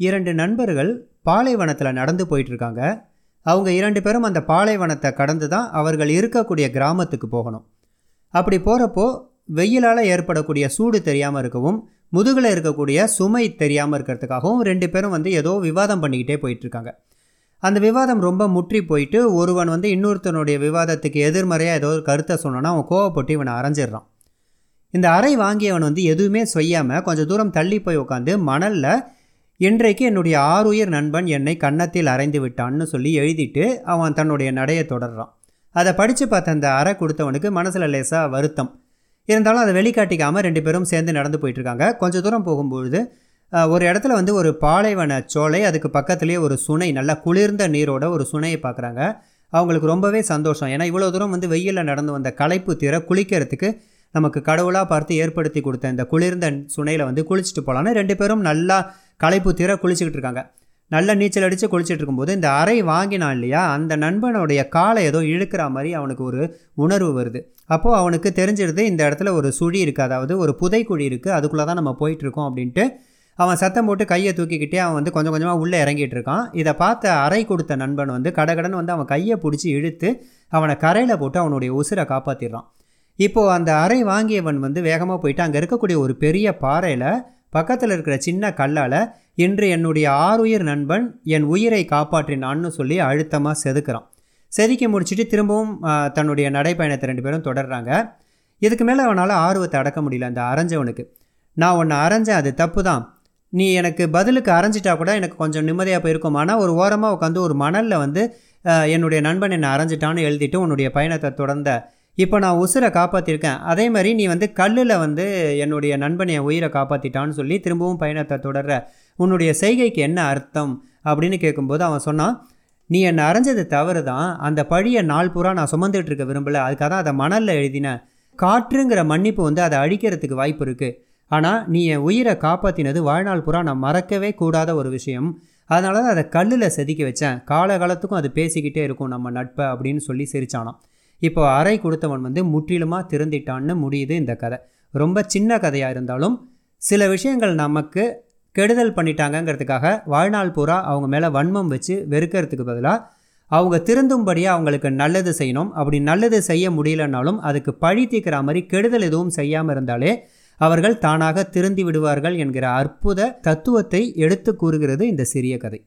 இரண்டு நண்பர்கள் பாலைவனத்தில் நடந்து போயிட்டுருக்காங்க. அவங்க இரண்டு பேரும் அந்த பாலைவனத்தை கடந்து தான் அவர்கள் இருக்கக்கூடிய கிராமத்துக்கு போகணும். அப்படி போகிறப்போ வெயிலால் ஏற்படக்கூடிய சூடு தெரியாமல் இருக்கவும் முதுகில் இருக்கக்கூடிய சுமை தெரியாமல் இருக்கிறதுக்காகவும் ரெண்டு பேரும் வந்து ஏதோ விவாதம் பண்ணிக்கிட்டே போயிட்டுருக்காங்க. அந்த விவாதம் ரொம்ப முற்றி போயிட்டு ஒருவன் வந்து இன்னொருத்தனுடைய விவாதத்துக்கு எதிர்மறையாக ஏதோ ஒரு கருத்தை சொன்னோன்னா அவன் கோவப்பட்டு இவனை அரைஞ்சிடுறான். இந்த அறை வாங்கியவன் வந்து எதுவுமே செய்யாமல் கொஞ்சம் தூரம் தள்ளி போய் உட்காந்து மணலில் இன்றைக்கு என்னுடைய ஆறுயிர் நண்பன் என்னை கன்னத்தில் அரைந்து விட்டான்னு சொல்லி எழுதிட்டு அவன் தன்னுடைய நடையை தொடர்றான். அதை படித்து பார்த்த அந்த அறை கொடுத்தவனுக்கு மனசில் லேசாக வருத்தம். இருந்தாலும் அதை வெளிக்காட்டிக்காமல் ரெண்டு பேரும் சேர்ந்து நடந்து போயிட்டுருக்காங்க. கொஞ்சம் தூரம் போகும்பொழுது ஒரு இடத்துல வந்து ஒரு பாலைவன சோலை அதுக்கு பக்கத்துலேயே ஒரு சுனை நல்லா குளிர்ந்த நீரோட ஒரு சுனையை பார்க்குறாங்க. அவங்களுக்கு ரொம்பவே சந்தோஷம். ஏன்னா இவ்வளோ தூரம் வந்து வெயிலில் நடந்து வந்த களைப்பு தீர குளிக்கிறதுக்கு நமக்கு கடவுளாக பார்த்து ஏற்படுத்தி கொடுத்த இந்த குளிர்ந்த சுனையில் வந்து குளிச்சுட்டு போகலான்னு ரெண்டு பேரும் நல்லா களைப்பு தீர குளிச்சுக்கிட்டு இருக்காங்க. நல்ல நீச்சல் அடித்து குளிச்சுட்டு இருக்கும்போது இந்த அறை வாங்கினான் இல்லையா அந்த நண்பனுடைய காலை ஏதோ இழுக்கிற மாதிரி அவனுக்கு ஒரு உணர்வு வருது. அப்போது அவனுக்கு தெரிஞ்சிருது இந்த இடத்துல ஒரு சுழி இருக்குது அதாவது ஒரு புதைக்குழி இருக்குது அதுக்குள்ளே தான் நம்ம போயிட்டுருக்கோம் அப்படின்ட்டு அவன் சத்தம் போட்டு கையை தூக்கிக்கிட்டே அவன் வந்து கொஞ்சம் கொஞ்சமாக உள்ளே இறங்கிட்டு இருக்கான். இதை பார்த்த அறை கொடுத்த நண்பன் வந்து கடகடன் வந்து அவன் கையை பிடிச்சி இழுத்து அவனை கரையில் போட்டு அவனுடைய உசிரை காப்பாற்றிடுறான் இப்போது அந்த அறை வாங்கியவன் வந்து வேகமாக போயிட்டு அங்கே இருக்கக்கூடிய ஒரு பெரிய பாறையில் பக்கத்தில் இருக்கிற சின்ன கல்லால் இன்று என்னுடைய ஆறுயிர் நண்பன் என் உயிரை காப்பாற்றினான்னு சொல்லி அழுத்தமாக செதுக்கிறான். செதுக்கி முடிச்சுட்டு திரும்பவும் தன்னுடைய நடைப்பயணத்தை ரெண்டு பேரும் தொடர்றாங்க. இதுக்கு மேலே அவனால் ஆர்வத்தை அடக்க முடியல அந்த அரைஞ்சவனுக்கு. நான் ஒன்று அரைஞ்சேன் அது தப்பு தான் நீ எனக்கு பதிலுக்கு அரைஞ்சிட்டா கூட எனக்கு கொஞ்சம் நிம்மதியாக போயிருக்கும்? ஆனால் ஒரு ஓரமாக உட்காந்து ஒரு மணலில் வந்து என்னுடைய நண்பன் என்னை அரைஞ்சிட்டான்னு எழுதிட்டு உன்னுடைய பயணத்தை தொடர்ந்த இப்போ நான் உசுரை காப்பாற்றிருக்கேன் அதே மாதிரி நீ வந்து கல்லில் வந்து என்னுடைய நண்பன் என் உயிரை காப்பாற்றிட்டான்னு சொல்லி திரும்பவும் பயணத்தை தொடர்ற. உன்னுடைய செய்கைக்கு என்ன அர்த்தம்? அப்படின்னு கேட்கும்போது அவன் சொன்னான் நீ என்னை அரைஞ்சது தவறு தான் அந்த பழியை நாள் பூரா நான் சுமந்துட்டு இருக்க விரும்பல. அதுக்காக தான் அதை மணலில் எழுதினேன் காற்றுங்கிற மன்னிப்பு வந்து அதை அழிக்கிறதுக்கு வாய்ப்பு இருக்குது ஆனால் நீ என் உயிரை காப்பாற்றினது வாழ்நாள் பூரா நான் மறக்கவே கூடாத ஒரு விஷயம். அதனால தான் அதை கல்லில் செதுக்கி வச்சேன். காலகாலத்துக்கும் அது பேசிக்கிட்டே இருக்கும் நம்ம நட்பை அப்படின்னு சொல்லி சிரிச்சானான் இப்போ அறை கொடுத்தவன் வந்து முற்றிலுமாக திருந்திட்டான்னு முடியுது இந்த கதை. ரொம்ப சின்ன கதையாக இருந்தாலும் சில விஷயங்கள் நமக்கு கெடுதல் பண்ணிட்டாங்கங்கிறதுக்காக வாழ்நாள் பூரா அவங்க மேலே வன்மம் வச்சு வெறுக்கிறதுக்கு பதிலாக அவங்க திருந்தும்படியாக அவங்களுக்கு நல்லது செய்யணும். அப்படி நல்லது செய்ய முடியலனாலும் அதுக்கு பழி தீக்கிற மாதிரி கெடுதல் எதுவும் செய்யாமல் இருந்தாலே அவர்கள் தானாக திருந்தி விடுவார்கள் என்கிற அற்புத தத்துவத்தை எடுத்து கூறுகிறது இந்த சிறிய கதை.